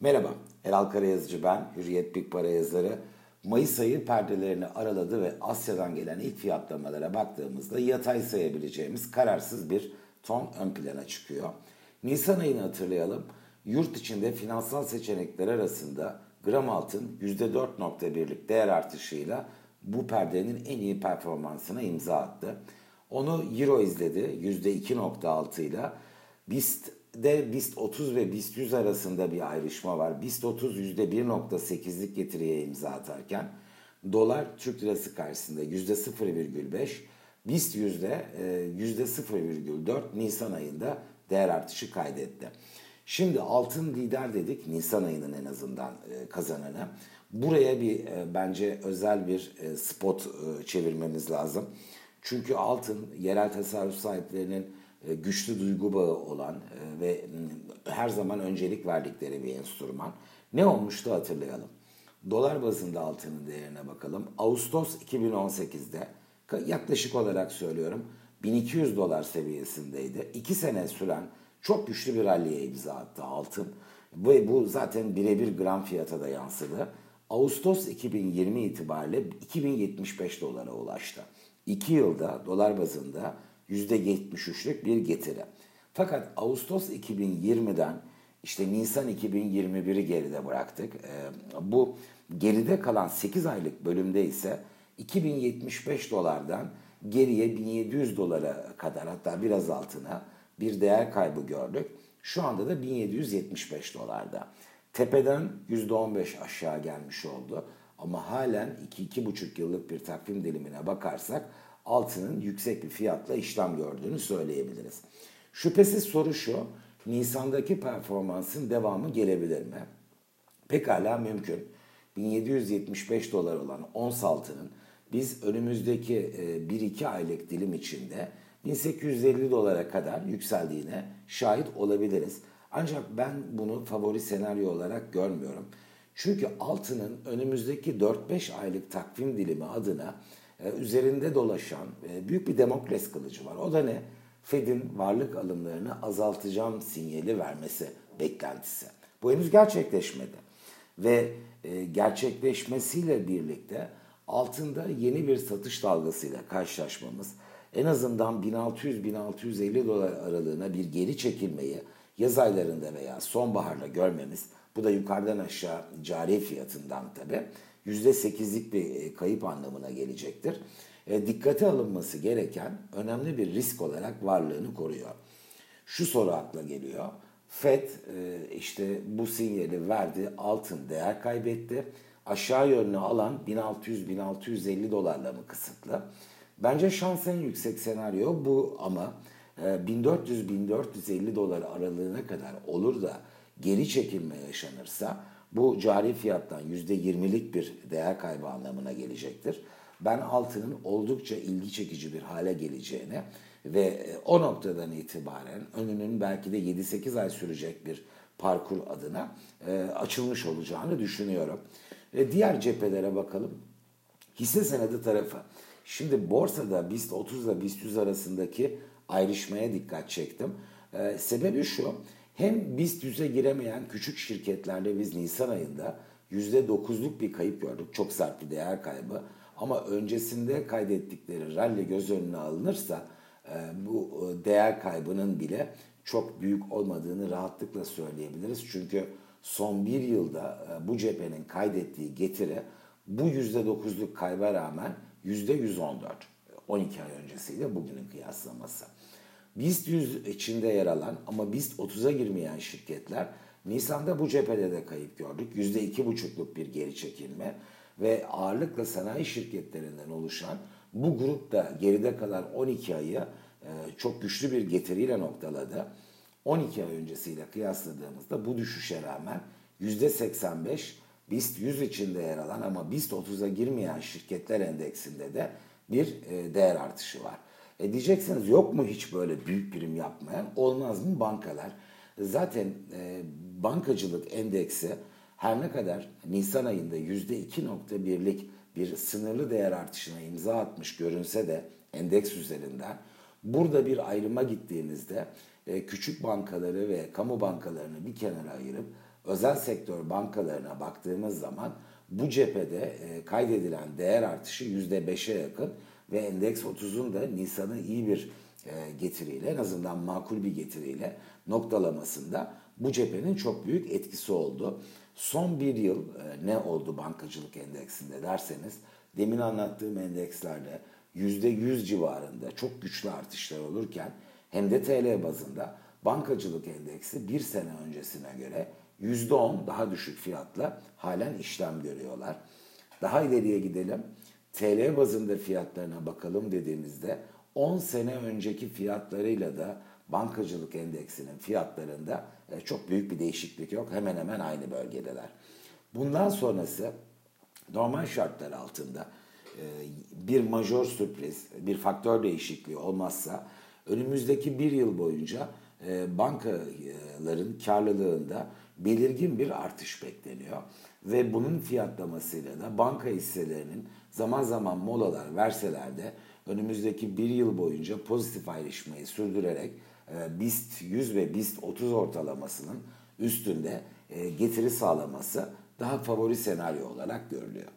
Merhaba, Eral Karayazıcı ben, Hürriyet Big Para yazarı. Mayıs ayı perdelerini araladı ve Asya'dan gelen ilk fiyatlamalara baktığımızda yatay sayabileceğimiz kararsız bir ton ön plana çıkıyor. Nisan ayını hatırlayalım. Yurt içinde finansal seçenekler arasında gram altın %4.1'lik değer artışıyla bu perdenin en iyi performansına imza attı. Onu Euro izledi %2.6 ile. BIST de BIST 30 ve BIST 100 arasında bir ayrışma var. BIST 30 %1.8'lik getiriye imza atarken dolar Türk lirası karşısında %0,5, BIST yüzde 0,4 Nisan ayında değer artışı kaydetti. Şimdi altın lider dedik Nisan ayının en azından e, kazananı. Buraya bir e, bence özel bir e, spot çevirmemiz lazım. Çünkü altın yerel tasarruf sahiplerinin e, güçlü duygu bağı olan e, ve her zaman öncelik verdikleri bir enstrüman. Ne olmuştu hatırlayalım. Dolar bazında altının değerine bakalım. Ağustos 2018'de yaklaşık olarak söylüyorum 1200 dolar seviyesindeydi. 2 sene süren çok güçlü bir ralliye imza attı altın. Ve bu zaten birebir gram fiyata da yansıdı. Ağustos 2020 itibariyle 2075 dolara ulaştı. 2 yılda dolar bazında %73'lük bir getiri. Fakat Ağustos 2020'den işte Nisan 2021'i geride bıraktık. Ee, bu geride kalan 8 aylık bölümde ise 2075 dolardan geriye 1700 dolara kadar hatta biraz altına bir değer kaybı gördük. Şu anda da 1775 dolarda. Tepeden %15 aşağı gelmiş oldu. Ama halen 2-2,5 yıllık bir takvim dilimine bakarsak altının yüksek bir fiyatla işlem gördüğünü söyleyebiliriz. Şüphesiz soru şu, Nisan'daki performansın devamı gelebilir mi? Pekala mümkün. 1775 dolar olan ons altının biz önümüzdeki 1-2 e, aylık dilim içinde 1850 dolara kadar yükseldiğine şahit olabiliriz. Ancak ben bunu favori senaryo olarak görmüyorum. Çünkü altının önümüzdeki 4-5 aylık takvim dilimi adına üzerinde dolaşan e, büyük bir demokras kılıcı var. O da ne? Fed'in varlık alımlarını azaltacağım sinyali vermesi beklentisi. Bu henüz gerçekleşmedi. Ve e, gerçekleşmesiyle birlikte altında yeni bir satış dalgasıyla karşılaşmamız en azından 1600-1650 dolar aralığına bir geri çekilmeyi yaz aylarında veya sonbaharda görmemiz bu da yukarıdan aşağı cari fiyatından tabi %8'lik bir e, kayıp anlamına gelecektir. E, dikkate alınması gereken önemli bir risk olarak varlığını koruyor. Şu soru akla geliyor. FED e, işte bu sinyali verdi, altın değer kaybetti. Aşağı yönlü alan 1600-1650 dolarla mı kısıtlı? Bence şans en yüksek senaryo bu ama 1400-1450 e, dolar aralığına kadar olur da geri çekilme yaşanırsa bu cari fiyattan %20'lik bir değer kaybı anlamına gelecektir. Ben altının oldukça ilgi çekici bir hale geleceğini ve e, o noktadan itibaren önünün belki de 7-8 ay sürecek bir parkur adına e, açılmış olacağını düşünüyorum. E, diğer cephelere bakalım. Hisse senedi tarafı. Şimdi borsada BIST 30 ile BIST 100 arasındaki ayrışmaya dikkat çektim. E, sebebi şu, hem BIST 100'e giremeyen küçük şirketlerde biz Nisan ayında %9'luk bir kayıp gördük. Çok sert bir değer kaybı. Ama öncesinde kaydettikleri rally göz önüne alınırsa e, bu e, değer kaybının bile çok büyük olmadığını rahatlıkla söyleyebiliriz. Çünkü son bir yılda e, bu cephenin kaydettiği getiri bu %9'luk kayba rağmen %114. 12 ay öncesiyle bugünün kıyaslaması. BIST 100 içinde yer alan ama BIST 30'a girmeyen şirketler Nisan'da bu cephede de kayıp gördük. %2,5'luk bir geri çekilme ve ağırlıkla sanayi şirketlerinden oluşan bu grup da geride kalan 12 ayı e, çok güçlü bir getiriyle noktaladı. 12 ay öncesiyle kıyasladığımızda bu düşüşe rağmen %85 BIST 100 içinde yer alan ama BIST 30'a girmeyen şirketler endeksinde de bir e, değer artışı var. E diyeceksiniz yok mu hiç böyle büyük prim yapmayan? Olmaz mı bankalar? Zaten e, bankacılık endeksi her ne kadar Nisan ayında %2.1'lik bir sınırlı değer artışına imza atmış görünse de endeks üzerinden burada bir ayrıma gittiğinizde e, küçük bankaları ve kamu bankalarını bir kenara ayırıp özel sektör bankalarına baktığımız zaman bu cephede e, kaydedilen değer artışı %5'e yakın ve endeks 30'un da Nisan'ı iyi bir e, getiriyle en azından makul bir getiriyle noktalamasında bu cephenin çok büyük etkisi oldu. Son bir yıl e, ne oldu bankacılık endeksinde derseniz demin anlattığım endekslerde %100 civarında çok güçlü artışlar olurken hem de TL bazında bankacılık endeksi bir sene öncesine göre %10 daha düşük fiyatla halen işlem görüyorlar. Daha ileriye gidelim. TL bazında fiyatlarına bakalım dediğimizde 10 sene önceki fiyatlarıyla da bankacılık endeksinin fiyatlarında e, çok büyük bir değişiklik yok. Hemen hemen aynı bölgedeler. Bundan sonrası normal şartlar altında e, bir majör sürpriz, bir faktör değişikliği olmazsa önümüzdeki bir yıl boyunca bankaların karlılığında belirgin bir artış bekleniyor. Ve bunun fiyatlamasıyla da banka hisselerinin zaman zaman molalar verseler de önümüzdeki bir yıl boyunca pozitif ayrışmayı sürdürerek e, BIST 100 ve BIST 30 ortalamasının üstünde e, getiri sağlaması daha favori senaryo olarak görülüyor.